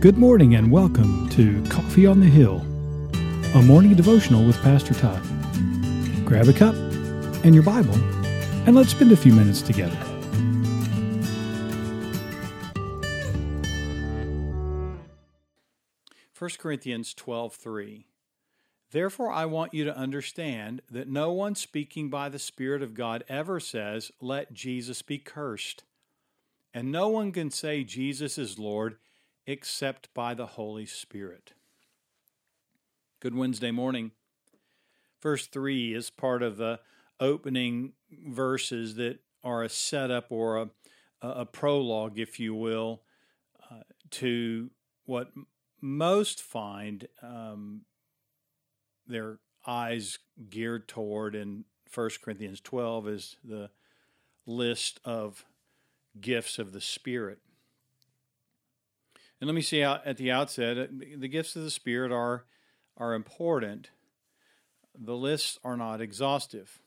Good morning and welcome to Coffee on the Hill, a morning devotional with Pastor Todd. Grab a cup and your Bible, and let's spend a few minutes together. First Corinthians 12:3 Therefore I want you to understand that no one speaking by the Spirit of God ever says, Let Jesus be cursed. And no one can say Jesus is Lord except by the Holy Spirit. Good Wednesday morning. Verse 3 is part of the opening verses that are a setup or a, a prologue, if you will, uh, to what most find um, their eyes geared toward in 1 Corinthians 12 is the list of gifts of the Spirit. And let me see out at the outset, uh, the gifts of the Spirit are are important. The lists are not exhaustive.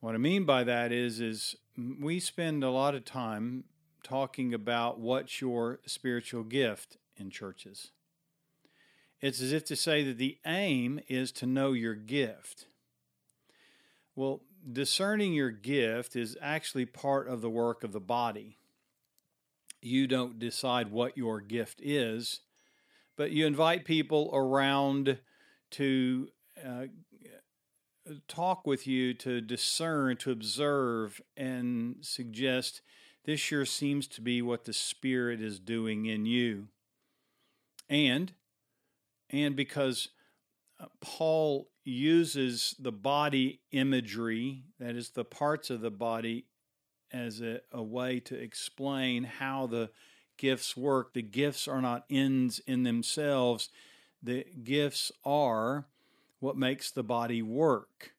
What I mean by that is is we spend a lot of time talking about what's your spiritual gift in churches. It's as if to say that the aim is to know your gift. Well, discerning your gift is actually part of the work of the body you don't decide what your gift is, but you invite people around to uh, talk with you, to discern, to observe, and suggest this sure seems to be what the Spirit is doing in you. And, and because uh, Paul uses the body imagery, that is, the parts of the body as a, a way to explain how the gifts work. The gifts are not ends in themselves, the gifts are what makes the body work.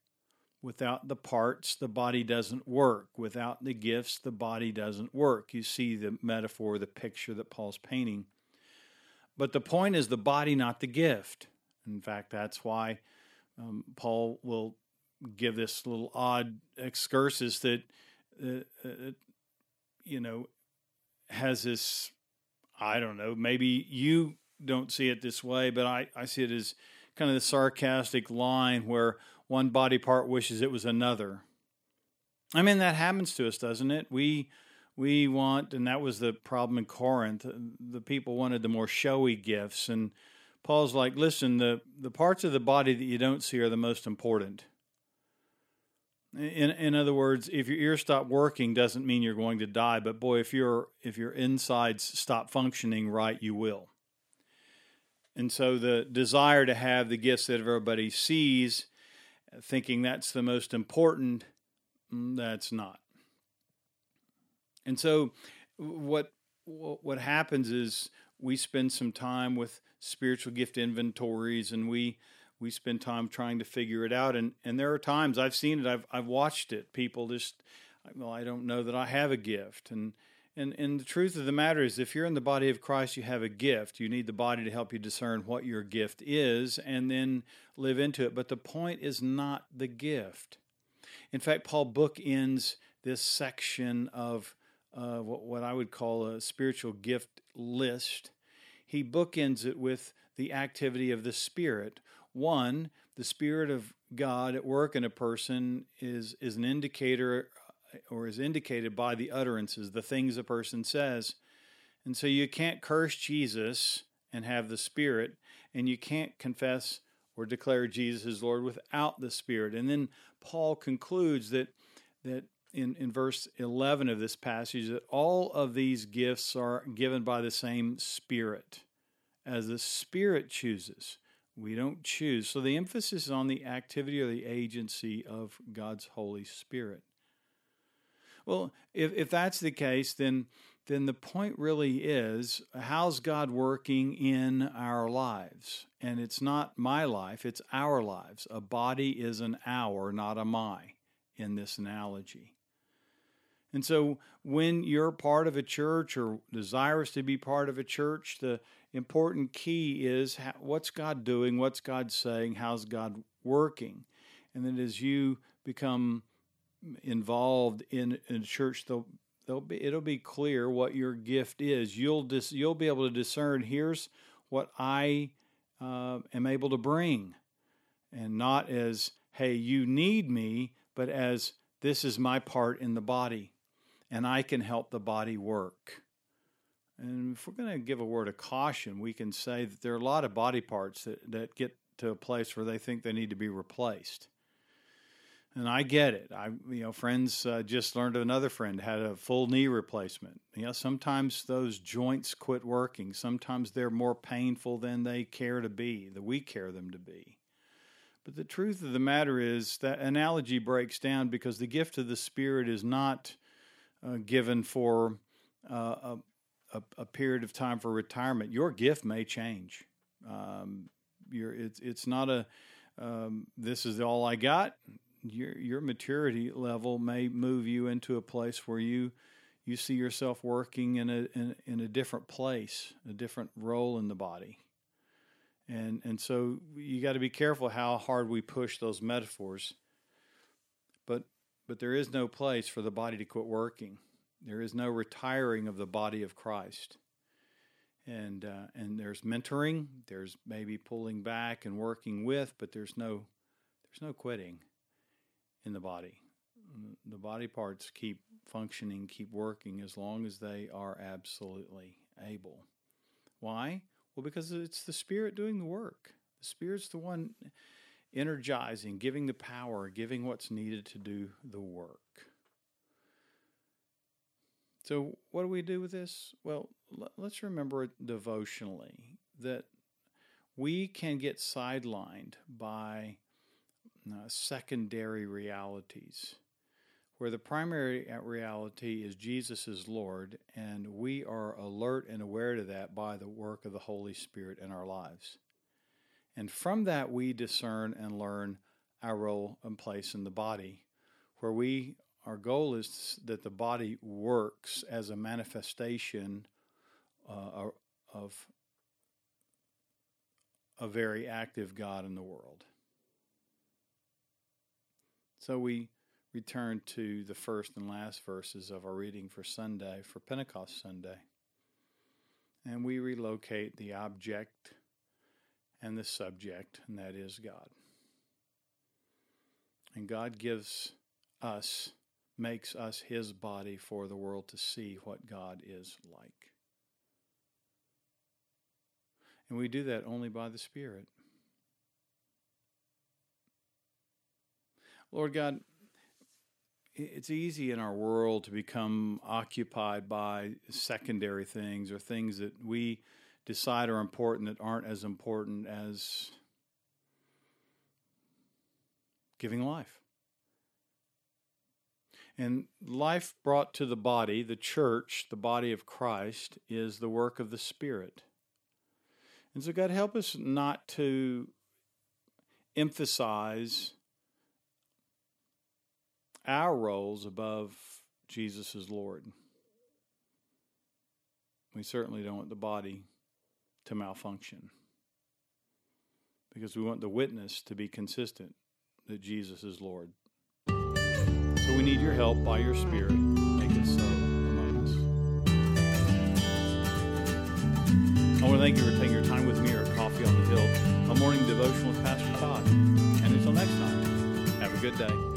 Without the parts, the body doesn't work. Without the gifts, the body doesn't work. You see the metaphor, the picture that Paul's painting. But the point is the body, not the gift. In fact, that's why um, Paul will give this little odd excursus that uh, uh, you know, has this, I don't know, maybe you don't see it this way, but I, I see it as kind of the sarcastic line where one body part wishes it was another. I mean, that happens to us, doesn't it? We we want, and that was the problem in Corinth. The people wanted the more showy gifts, and Paul's like, listen, the the parts of the body that you don't see are the most important. In in other words, if your ears stop working, doesn't mean you're going to die. But boy, if your if your insides stop functioning right, you will. And so the desire to have the gifts that everybody sees, thinking that's the most important, mm, that's not. And so what what happens is we spend some time with spiritual gift inventories and we we spend time trying to figure it out. And and there are times I've seen it I've I've watched it. People just well I don't know that I have a gift. And and and the truth of the matter is if you're in the body of Christ you have a gift. You need the body to help you discern what your gift is and then live into it. But the point is not the gift. In fact Paul bookends this section of uh, what, what I would call a spiritual gift list. He bookends it with the activity of the Spirit one, the Spirit of God at work in a person is, is an indicator uh, or is indicated by the utterances, the things a person says. And so you can't curse Jesus and have the Spirit, and you can't confess or declare Jesus as Lord without the Spirit. And then Paul concludes that that in, in verse 11 of this passage that all of these gifts are given by the same Spirit, as the Spirit chooses. We don't choose. So the emphasis is on the activity or the agency of God's Holy Spirit. Well, if, if that's the case, then then the point really is how's God working in our lives? And it's not my life, it's our lives. A body is an our, not a my, in this analogy. And so when you're part of a church or desirous to be part of a church, the important key is what's God doing? What's God saying? How's God working? And then as you become involved in, a church, the, they'll be it'll be clear what your gift is. You'll dis, you'll be able to discern. Here's what I uh, am able to bring, and not as hey you need me, but as this is my part in the body, and I can help the body work. And if we're going to give a word of caution, we can say that there are a lot of body parts that, that get to a place where they think they need to be replaced. And I get it. I, you know, friends uh, just learned another friend had a full knee replacement. You know, sometimes those joints quit working. Sometimes they're more painful than they care to be, that we care them to be. But the truth of the matter is that analogy breaks down because the gift of the Spirit is not uh, given for uh, a, a, period of time for retirement. Your gift may change. Um, it's it's not a um, this is all I got your your maturity level may move you into a place where you you see yourself working in a in, in a different place, a different role in the body. And and so you got to be careful how hard we push those metaphors. But but there is no place for the body to quit working. There is no retiring of the body of Christ. And uh, and there's mentoring, there's maybe pulling back and working with, but there's no there's no quitting in the body. The body parts keep functioning, keep working as long as they are absolutely able. Why? Well, because it's the Spirit doing the work. The Spirit's the one energizing, giving the power, giving what's needed to do the work. So, what do we do with this? Well, let's remember devotionally that we can get sidelined by uh, secondary realities, where the primary reality is Jesus is Lord, and we are alert and aware to that by the work of the Holy Spirit in our lives. And from that, we discern and learn our role and place in the body, where we our goal is that the body works as a manifestation uh, of a very active God in the world. So we return to the first and last verses of our reading for Sunday, for Pentecost Sunday. And we relocate the object and the subject, and that is God. And God gives us, makes us his body for the world to see what God is like. And we do that only by the Spirit. Lord God, it's easy in our world to become occupied by secondary things or things that we decide are important that aren't as important as giving life. And life brought to the body, the church, the body of Christ, is the work of the Spirit. And so, God, help us not to emphasize our roles above Jesus as Lord. We certainly don't want the body to malfunction because we want the witness to be consistent that Jesus is Lord. So we need your help by your Spirit. Make it so among us. I want to thank you for taking your time with me at Coffee on the Hill, a morning devotional with Pastor Todd. And until next time, have a good day.